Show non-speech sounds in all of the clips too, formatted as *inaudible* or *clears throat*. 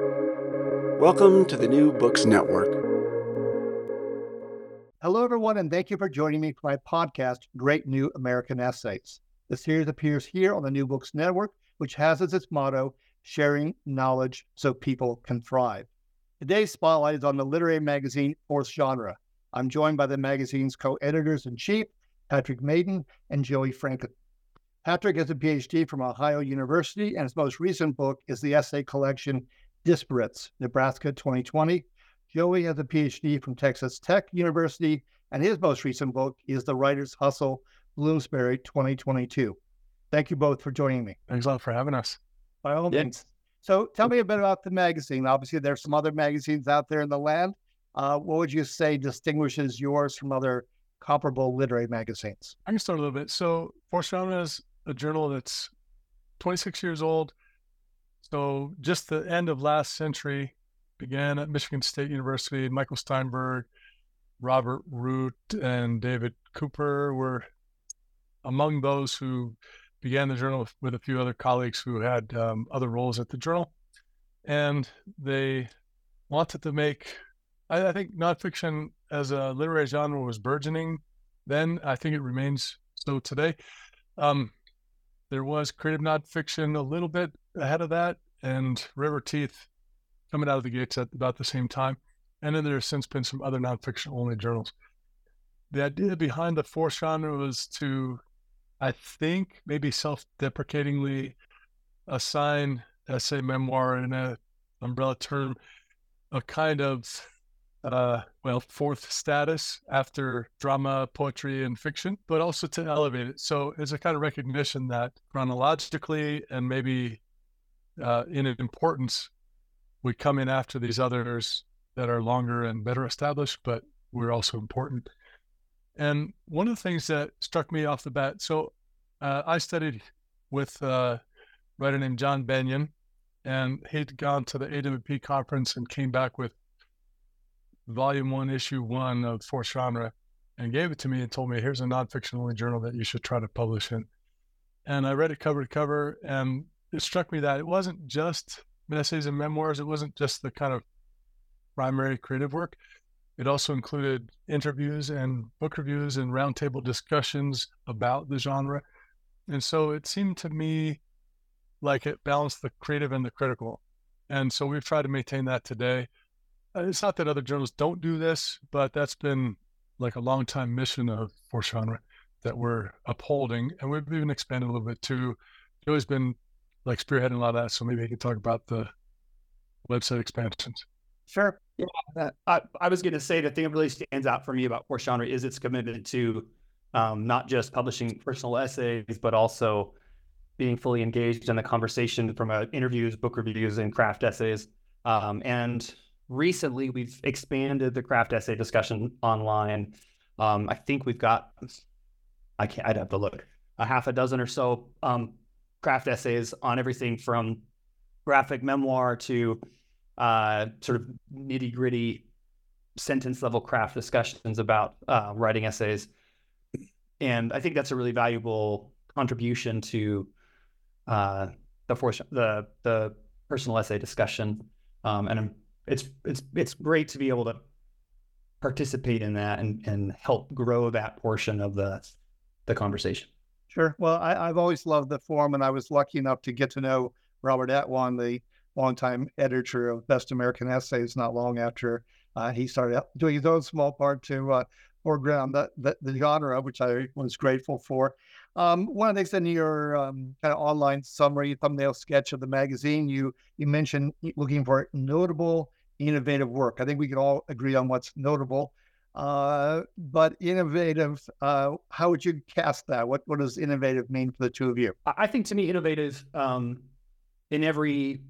Welcome to the New Books Network. Hello, everyone, and thank you for joining me for my podcast, Great New American Essays. The series appears here on the New Books Network, which has as its motto, sharing knowledge so people can thrive. Today's spotlight is on the literary magazine Fourth Genre. I'm joined by the magazine's co editors in chief, Patrick Madden and Joey Franklin. Patrick has a PhD from Ohio University, and his most recent book is the essay collection Disperates, Nebraska 2020. Joey has a PhD from Texas Tech University, and his most recent book is The Writer's Hustle, Bloomsbury 2022. Thank you both for joining me. Thanks a lot for having us. By all means. So tell me a bit about the magazine. Obviously, there's some other magazines out there in the land. Uh, what would you say distinguishes yours from other comparable literary magazines? I can start a little bit. So, Fourth Genre is a journal that's 26 years old. So, just the end of last century began at Michigan State University. Michael Steinberg, Robert Root, and David Cooper were among those who began the journal with a few other colleagues who had um, other roles at the journal. And they wanted to make I, I think nonfiction as a literary genre was burgeoning then. I think it remains so today. Um, there was creative nonfiction a little bit ahead of that, and River Teeth coming out of the gates at about the same time. And then there there's since been some other nonfiction only journals. The idea behind the fourth genre was to, I think, maybe self deprecatingly assign essay memoir in an umbrella term a kind of uh, well, fourth status after drama, poetry, and fiction, but also to elevate it. So it's a kind of recognition that chronologically and maybe uh, in importance, we come in after these others that are longer and better established, but we're also important. And one of the things that struck me off the bat, so uh, I studied with a writer named John Bennion, and he'd gone to the AWP conference and came back with volume one, issue one of Fourth Genre, and gave it to me and told me, here's a nonfiction only journal that you should try to publish in. And I read it cover to cover, and it struck me that it wasn't just essays and memoirs, it wasn't just the kind of primary creative work. It also included interviews and book reviews and roundtable discussions about the genre. And so it seemed to me like it balanced the creative and the critical. And so we've tried to maintain that today. Uh, it's not that other journals don't do this, but that's been like a long time mission of Fourth Genre that we're upholding, and we've even expanded a little bit too. Joey's been like spearheading a lot of that, so maybe he could talk about the website expansions. Sure. Yeah, I, I was going to say the thing that really stands out for me about Fourth Genre is its commitment to um, not just publishing personal essays, but also being fully engaged in the conversation from uh, interviews, book reviews, and craft essays. Um, and recently we've expanded the craft essay discussion online. Um, I think we've got, I can't, I'd have to look, a half a dozen or so um, craft essays on everything from graphic memoir to uh, sort of nitty gritty sentence level craft discussions about uh, writing essays. And I think that's a really valuable contribution to uh, the, force, the the personal essay discussion. Um, and I'm it's it's it's great to be able to participate in that and and help grow that portion of the the conversation. Sure. Well, I, have always loved the forum, and I was lucky enough to get to know Robert Atwan, the longtime editor of Best American Essays, not long after uh, he started doing his own small part to uh, foreground the, the, the genre, which I was grateful for. Um, one of the things in your um, kind of online summary, thumbnail sketch of the magazine, you you mentioned looking for notable, innovative work. I think we can all agree on what's notable. Uh, but innovative, uh, how would you cast that? What what does innovative mean for the two of you? I think to me, innovative um, in every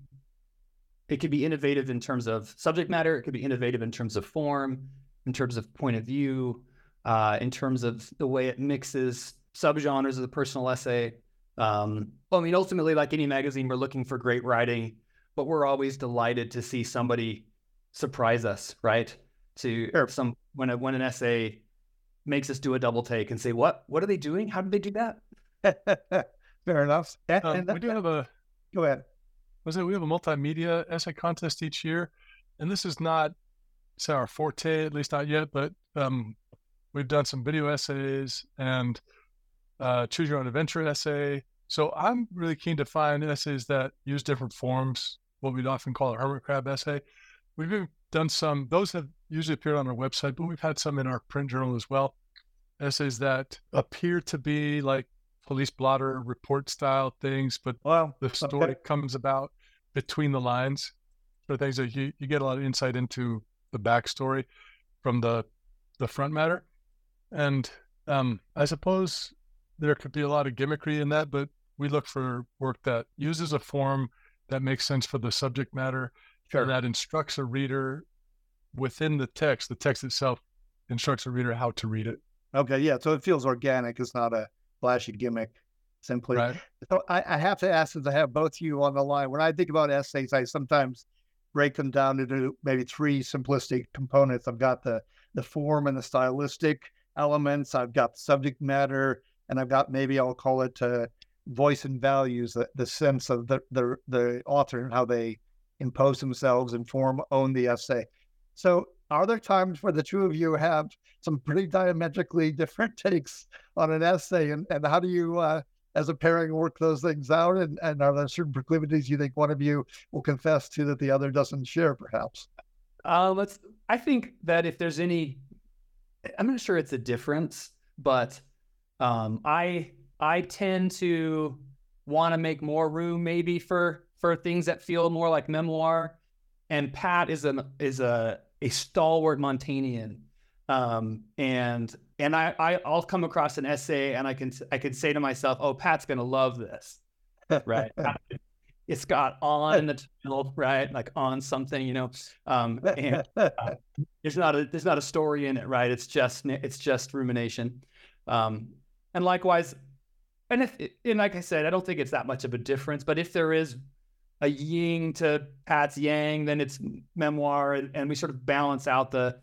it could be innovative in terms of subject matter. It could be innovative in terms of form, in terms of point of view, uh, in terms of the way it mixes subgenres of the personal essay. Um, I mean, ultimately, like any magazine, we're looking for great writing, but we're always delighted to see somebody surprise us, right? To sure. some when a, when an essay makes us do a double take and say, "What? What are they doing? How did they do that?" *laughs* Fair enough. And, um, we do have a go ahead. was it we have a multimedia essay contest each year, and this is not say our forte, at least not yet, but um, we've done some video essays and uh, choose your own adventure essay. So I'm really keen to find essays that use different forms, what we'd often call a hermit crab essay. We've done some; those have usually appeared on our website, but we've had some in our print journal as well. Essays that appear to be like police blotter report style things, but Well, the story okay. comes about between the lines. So things that you, you get a lot of insight into the backstory from the the front matter. And um, I suppose there could be a lot of gimmickry in that, but we look for work that uses a form that makes sense for the subject matter and that instructs a reader within the text. The text itself instructs a reader how to read it. Okay, yeah. So it feels organic. It's not a flashy gimmick. Simply. Right. So I, I have to ask, since I have both of you on the line, when I think about essays, I sometimes break them down into maybe three simplistic components. I've got the the form and the stylistic elements. I've got the subject matter, and I've got maybe I'll call it uh, voice and values, the, the sense of the, the the author and how they impose themselves and form own the essay. So are there times where the two of you have some pretty diametrically different *laughs* takes on an essay, and, and how do you uh, as a pairing work those things out? And, and are there certain proclivities you think one of you will confess to that the other doesn't share, perhaps? Uh, let's. I think that if there's any, I'm not sure it's a difference, but um, I I tend to want to make more room maybe for for things that feel more like memoir, and Pat is an is a a stalwart Montaignian, um, and and I, I I'll come across an essay and I can I can say to myself, oh, Pat's gonna love this, right? *laughs* it's got on in the title, right? Like on something, you know. Um, and uh, there's not a there's not a story in it, right? It's just it's just rumination. Um, and likewise, and if and like I said, I don't think it's that much of a difference. But if there is a yin to Pat's yang, then it's memoir, and, and we sort of balance out the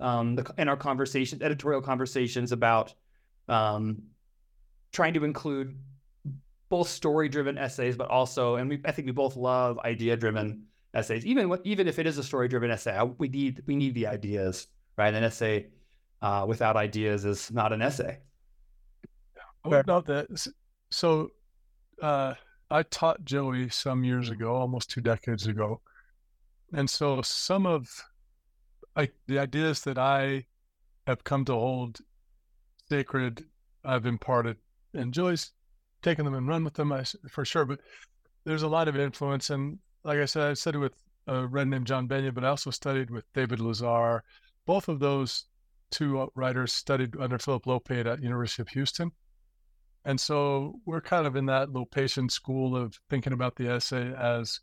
um the in our conversations, editorial conversations about um trying to include both story driven essays, but also, and we, I think we both love idea driven essays. Even even if it is a story driven essay, I- we need we need the ideas, right? An essay uh, without ideas is not an essay. I would. So, uh, I taught Joey some years ago, almost two decades ago, and so some of like the ideas that I have come to hold sacred, I've imparted, and Joey's taken them and run with them, I, for sure. But there's a lot of influence, and like I said, I studied with a friend named John Bennion, but I also studied with David Lazar. Both of those two writers studied under Philip Lopate at University of Houston. And so we're kind of in that Lopatian school of thinking about the essay as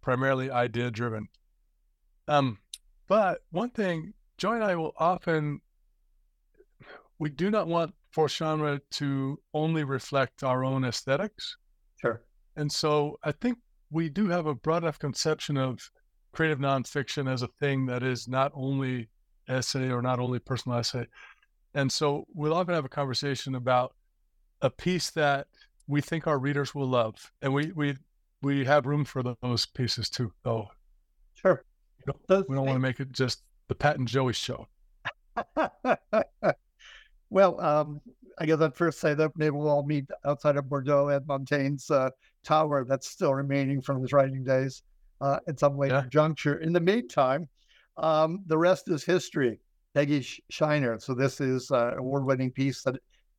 primarily idea driven. Um, but one thing, Joy and I will often, we do not want Fourth Genre to only reflect our own aesthetics. Sure. And so I think we do have a broad enough conception of creative nonfiction as a thing that is not only essay or not only personal essay. And so we'll often have a conversation about a piece that we think our readers will love. And we we we have room for those pieces too, though. Sure. We don't, Those we don't want to make it just the Pat and Joey show. *laughs* well, um, I guess I'd first say that maybe we'll all meet outside of Bordeaux at Montaigne's uh, tower that's still remaining from his writing days uh, at some later Yeah. juncture. In the meantime, um, the rest is history. Peggy Sh- Shinner. So this is uh, award-winning piece that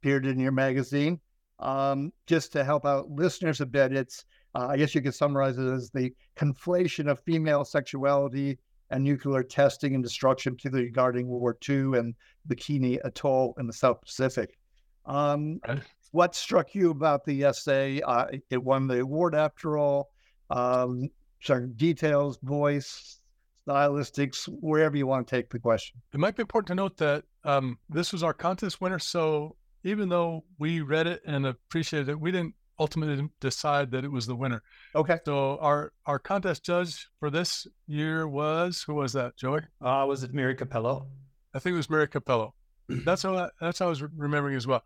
appeared in your magazine. Um, just to help out listeners a bit, it's uh, I guess you could summarize it as the conflation of female sexuality and nuclear testing and destruction, particularly regarding World War II and Bikini Atoll in the South Pacific. Um, Right. What struck you about the essay? Uh, it- won the award after all. Um, certain details, voice, stylistics, wherever you want to take the question. It might be important to note that um, this was our contest winner. So even though we read it and appreciated it, we didn't ultimately decide that it was the winner. Okay. So our our contest judge for this year was who was that, Joey? Uh, was it Mary Cappello? I think it was Mary Cappello. *clears throat* That's how I, that's how I was remembering as well.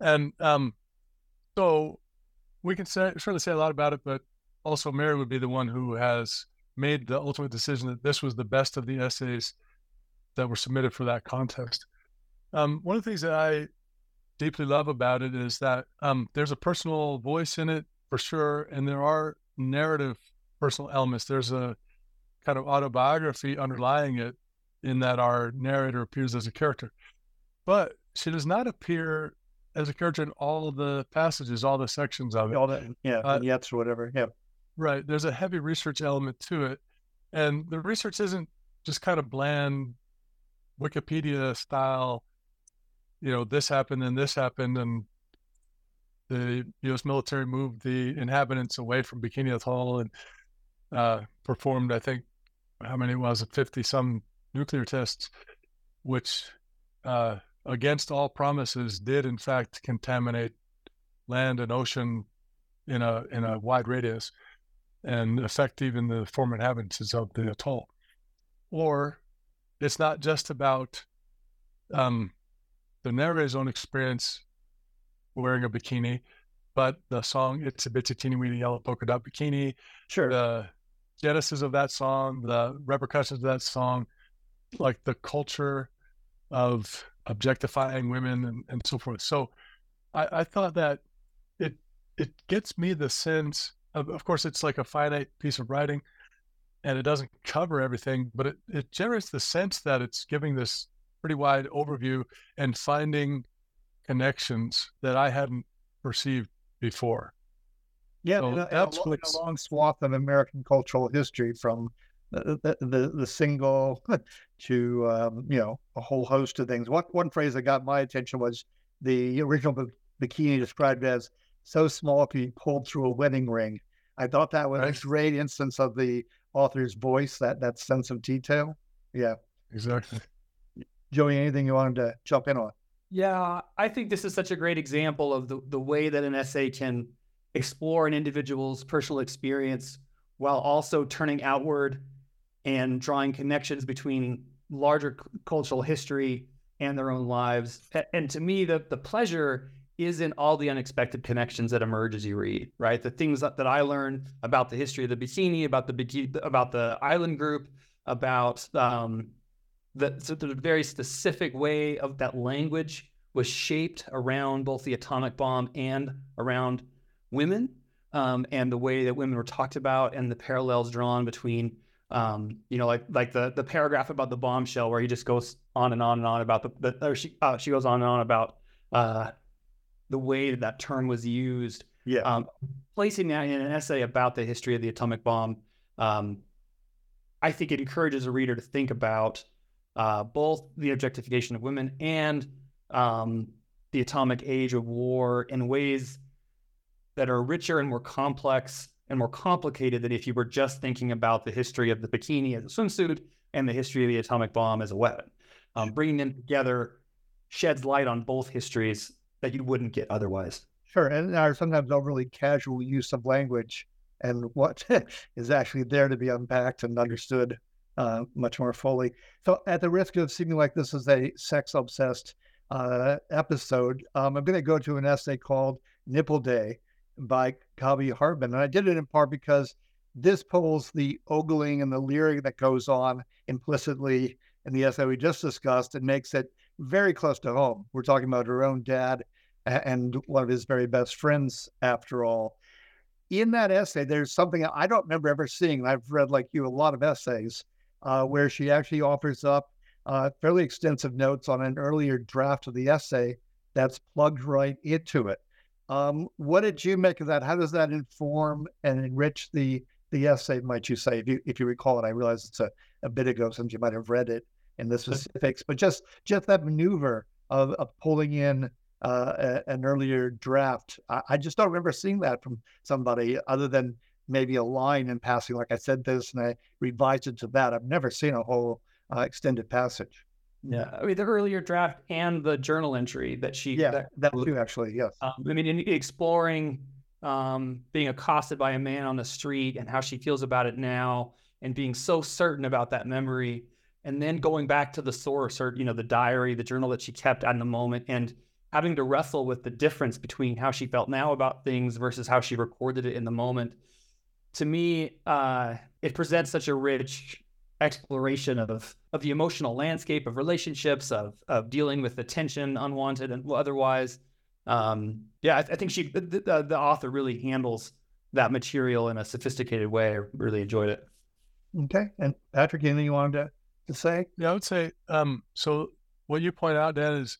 And um, so we can say, certainly say a lot about it, but also Mary would be the one who has made the ultimate decision that this was the best of the essays that were submitted for that contest. Um, one of the things that I deeply love about it is that um, there's a personal voice in it for sure, and there are narrative personal elements. There's a kind of autobiography underlying it in that our narrator appears as a character, but she does not appear as a character in all of the passages, all the sections of it. All that, yeah, Uh, vignettes or whatever. Yeah. Right. There's a heavy research element to it. And the research isn't just kind of bland Wikipedia style, you know, this happened and this happened and the US military moved the inhabitants away from Bikini Atoll and uh, performed, I think, how many was it, 50 some nuclear tests, which uh, against all promises did in fact contaminate land and ocean in a in a wide radius and affect even the former inhabitants of the atoll. Or it's not just about um, the narrator's own experience wearing a bikini, but the song "Itsy Bitsy Teeny Weeny Yellow Polka Dot Bikini," Sure. the genesis of that song, the repercussions of that song, like the culture of objectifying women and, and so forth. So I, I thought that it it gets me the sense of of course it's like a finite piece of writing and it doesn't cover everything, but it, it generates the sense that it's giving this pretty wide overview and finding connections that I hadn't perceived before. Yeah, So a, and a that's lo- a long swath of American cultural history from the the, the, single *laughs* to um, you know a whole host of things. One one phrase that got my attention was the original bikini described as so small it could be pulled through a wedding ring. I thought that was Right. a great instance of the author's voice, that that sense of detail. Yeah, Exactly. Joey, anything you wanted to jump in on? Yeah, I think this is such a great example of the, the way that an essay can explore an individual's personal experience while also turning outward and drawing connections between larger cultural history and their own lives. And to me, the, the pleasure is in all the unexpected connections that emerge as you read, right? The things that, that I learned about the history of the bikini, about the about the island group, about um, the, so the very specific way of that language was shaped around both the atomic bomb and around women, um, and the way that women were talked about, and the parallels drawn between, um, you know, like like the the paragraph about the bombshell where he just goes on and on and on about the, the or she uh, she goes on and on about uh, the way that that term was used Yeah, um, placing that in an essay about the history of the atomic bomb, um, I think it encourages a reader to think about uh, both the objectification of women and um, the atomic age of war in ways that are richer and more complex and more complicated than if you were just thinking about the history of the bikini as a swimsuit and the history of the atomic bomb as a weapon. Um, bringing them together sheds light on both histories that you wouldn't get otherwise. Sure, and our sometimes overly casual use of language and what *laughs* is actually there to be unpacked and understood uh, much more fully. So, at the risk of seeming like this is a sex obsessed uh, episode, um, I'm going to go to an essay called Nipple Day by Kabi Hartman. And I did it in part because this pulls the ogling and the leering that goes on implicitly in the essay we just discussed and makes it very close to home. We're talking about her own dad and one of his very best friends, after all. In that essay, there's something I don't remember ever seeing. I've read, like you, a lot of essays uh, where she actually offers up uh, fairly extensive notes on an earlier draft of the essay that's plugged right into it. Um, what did you make of that? How does that inform and enrich the the essay? Might you say, if you if you recall it? I realize it's a, a bit ago since you might have read it in the specifics, but just just that maneuver of, of pulling in uh, a, an earlier draft. I, I just don't remember seeing that from somebody other than maybe a line in passing, like I said this and I revised it to that. I've never seen a whole uh, extended passage. Yeah, I mean the earlier draft and the journal entry that she Yeah, that, that too, actually. Yes. um, I mean in exploring um, being accosted by a man on the street and how she feels about it now, and being so certain about that memory, and then going back to the source or you know the diary, the journal that she kept at the moment, and having to wrestle with the difference between how she felt now about things versus how she recorded it in the moment. To me, uh, it presents such a rich exploration of of the emotional landscape of relationships, of of dealing with the tension, unwanted and otherwise. Um, yeah, I, I, think she the, the, the author really handles that material in a sophisticated way. I really enjoyed it. Okay, and Patrick, anything you wanted to, to say? Yeah, I would say um, so. What you point out, Dan, is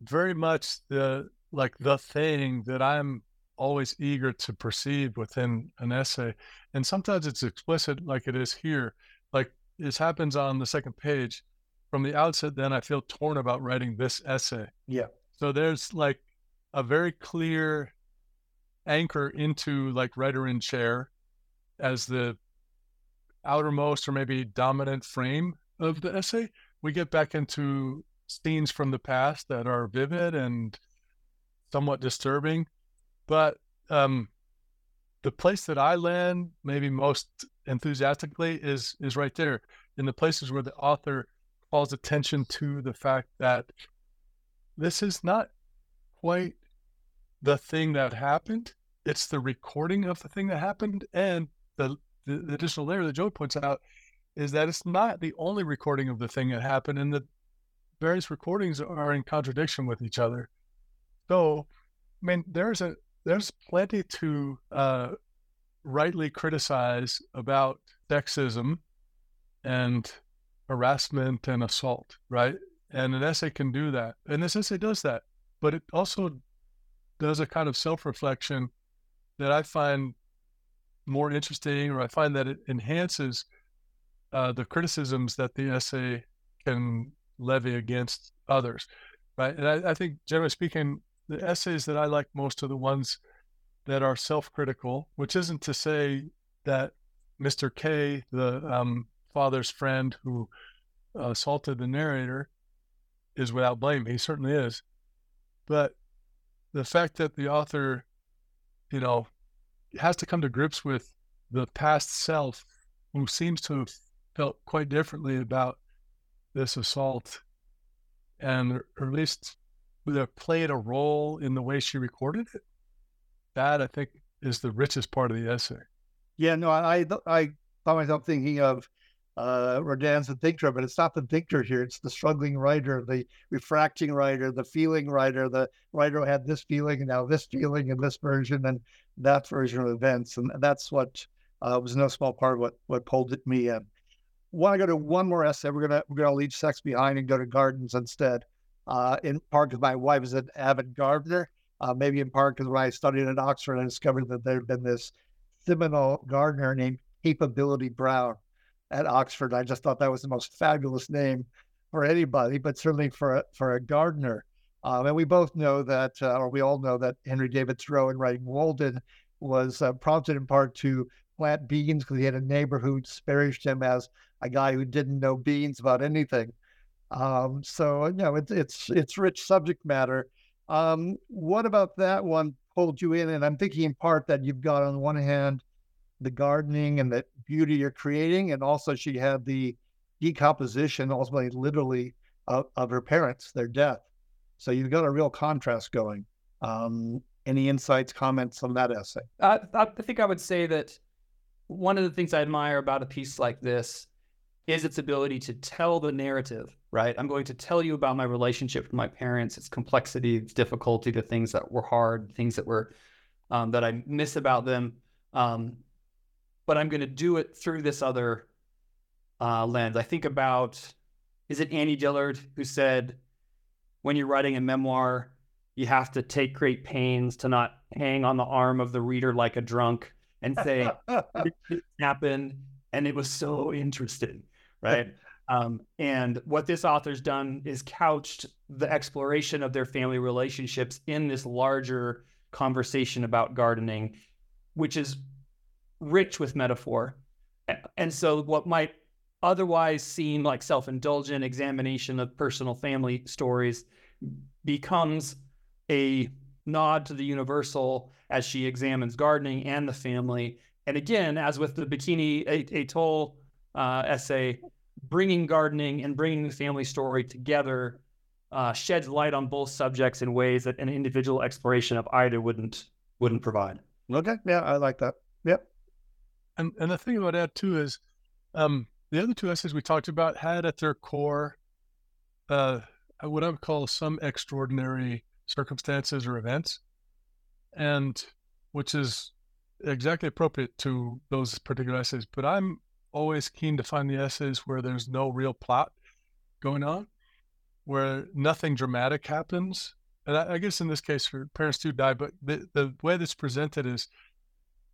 very much the like the thing that I'm always eager to perceive within an essay. And sometimes it's explicit, like it is here. Like this happens on the second page. From the outset, then I feel torn about writing this essay. Yeah. So there's like a very clear anchor into like writer in chair as the outermost or maybe dominant frame of the essay. We get back into scenes from the past that are vivid and somewhat disturbing but um, the place that I land maybe most enthusiastically is is right there in the places where the author calls attention to the fact that this is not quite the thing that happened. It's the recording of the thing that happened, and the, the, the additional layer that Joe points out is that it's not the only recording of the thing that happened, and the various recordings are in contradiction with each other. So, I mean, there's a there's plenty to uh, rightly criticize about sexism and harassment and assault, right? And an essay can do that. And this essay does that. But it also does a kind of self reflection that I find more interesting, or I find that it enhances uh, the criticisms that the essay can levy against others, right? And I, I think, generally speaking, the essays that I like most are the ones that are self-critical, which isn't to say that Mr. K, the um, father's friend who assaulted the narrator, is without blame. He certainly is. But the fact that the author, you know, has to come to grips with the past self who seems to have felt quite differently about this assault and or at least played a role in the way she recorded it. That I think is the richest part of the essay. Yeah, no, I I found myself thinking of uh, Rodin's the thinker, but it's not the thinker here. It's the struggling writer, the refracting writer, the feeling writer, the writer who had this feeling and now this feeling in this version and that version of events. And that's what uh, was no small part of what, what pulled me in. Want to go to one more essay? We're gonna we're gonna leave sex behind and go to gardens instead uh, in part because my wife is an avid gardener, uh, maybe in part because when I studied at Oxford, I discovered that there had been this seminal gardener named Capability Brown at Oxford. I just thought that was the most fabulous name for anybody, but certainly for a, for a gardener. Um, and we both know that, uh, or we all know that Henry David Thoreau in writing Walden was uh, prompted in part to plant beans because he had a neighbor who disparaged him as a guy who didn't know beans about anything. Um, so you know, it's it's it's rich subject matter. Um, what about that one pulled you in? And I'm thinking in part that you've got on one hand the gardening and the beauty you're creating, and also she had the decomposition, ultimately, literally, of, of her parents, their death. So you've got a real contrast going. Um, any insights, comments on that essay? I think I would say that one of the things I admire about a piece like this is its ability to tell the narrative, right? I'm going to tell you about my relationship with my parents, its complexity, its difficulty, the things that were hard, things that were um, that I miss about them. Um, but I'm going to do it through this other uh, lens. I think about is it Annie Dillard who said, when you're writing a memoir, you have to take great pains to not hang on the arm of the reader like a drunk and say, it happened and it was so interesting right? *laughs* Um, and what this author's done is couched the exploration of their family relationships in this larger conversation about gardening, which is rich with metaphor. And so, what might otherwise seem like self indulgent examination of personal family stories becomes a nod to the universal as she examines gardening and the family. And again, as with the Bikini Atoll uh, essay, bringing gardening and bringing the family story together uh, sheds light on both subjects in ways that an individual exploration of either wouldn't wouldn't provide. Okay, yeah, I like that. Yep. And and the thing I would add too is, um, the other two essays we talked about had at their core, uh, what I would call some extraordinary circumstances or events, and which is exactly appropriate to those particular essays. But I'm always keen to find the essays where there's no real plot going on, where nothing dramatic happens. And I, I guess in this case, for parents do die, but the, the way that's presented is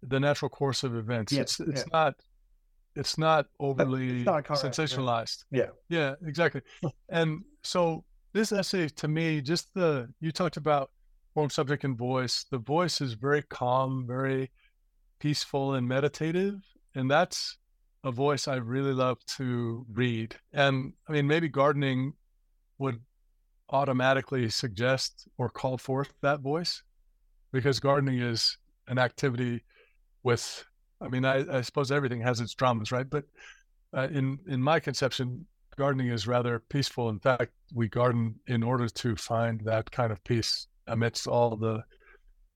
the natural course of events. Yes, it's it's yeah. not it's not overly it's not sensationalized. Yeah. Yeah, exactly. and so this essay to me, just the you talked about form, subject, and voice. The voice is very calm, very peaceful and meditative. And that's a voice I really love to read. And I mean, maybe gardening would automatically suggest or call forth that voice because gardening is an activity with, I mean, I, I suppose everything has its dramas, right? But uh, in, in my conception, gardening is rather peaceful. In fact, we garden in order to find that kind of peace amidst all the,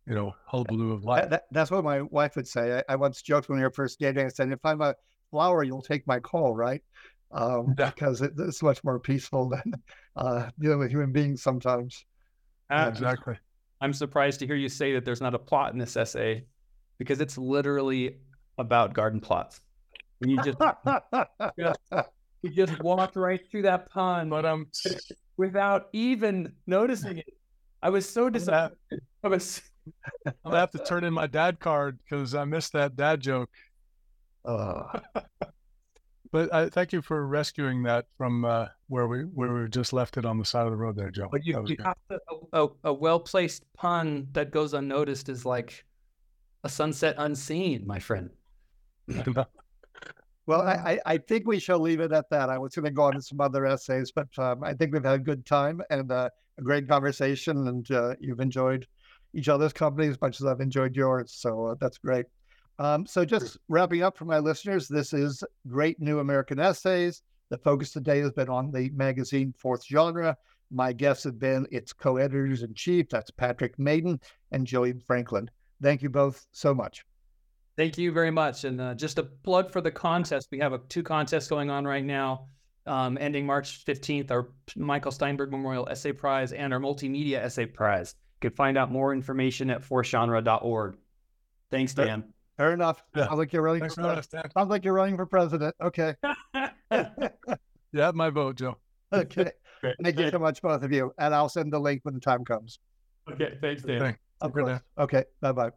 you know, hullabaloo of life. That, that- that's what my wife would say. I, I once joked when we were first dating. I said, "If I'm a flower, you'll take my call, right?" Um, Yeah. Because it, it's much more peaceful *laughs* than uh, dealing with human beings sometimes. Uh, exactly. I'm surprised to hear you say that there's not a plot in this essay because it's literally about garden plots. And you just *laughs* you just walked right through that pond But um, without even noticing it. I was so disappointed. I was I'm gonna have to turn in my dad card because I missed that dad joke. *laughs* Uh, But I thank you for rescuing that from uh, where we where we just left it on the side of the road there, Joe. But you, That you have to, a, a, a well placed pun that goes unnoticed is like a sunset unseen, my friend. *laughs* well, I, I, I think we shall leave it at that. I was going to go on to some other essays, but um, I think we've had a good time and uh, a great conversation, and uh, you've enjoyed each other's company as much as I've enjoyed yours. So uh, that's great. Um, so just wrapping up for my listeners, this is Great New American Essays. The focus today has been on the magazine Fourth Genre. My guests have been its co-editors in chief. That's Patrick Madden and Jillian Franklin. Thank you both so much. Thank you very much. And uh, just a plug for the contest. We have a, two contests going on right now, um, ending March 15th, our Michael Steinberg Memorial Essay Prize and our Multimedia Essay Prize. You can find out more information at fourthgenre.org. Thanks, Fair- Dan. Fair enough. Yeah. Sounds like you're running Thanks for for pres- having us, Dan. sounds like you're running for president. Okay. *laughs* *laughs* You have my vote, Joe. Okay. *laughs* Thank you so much, both of you. And I'll send the link when the time comes. Okay, thanks, Dan. Thank- Of course. Okay. Bye bye.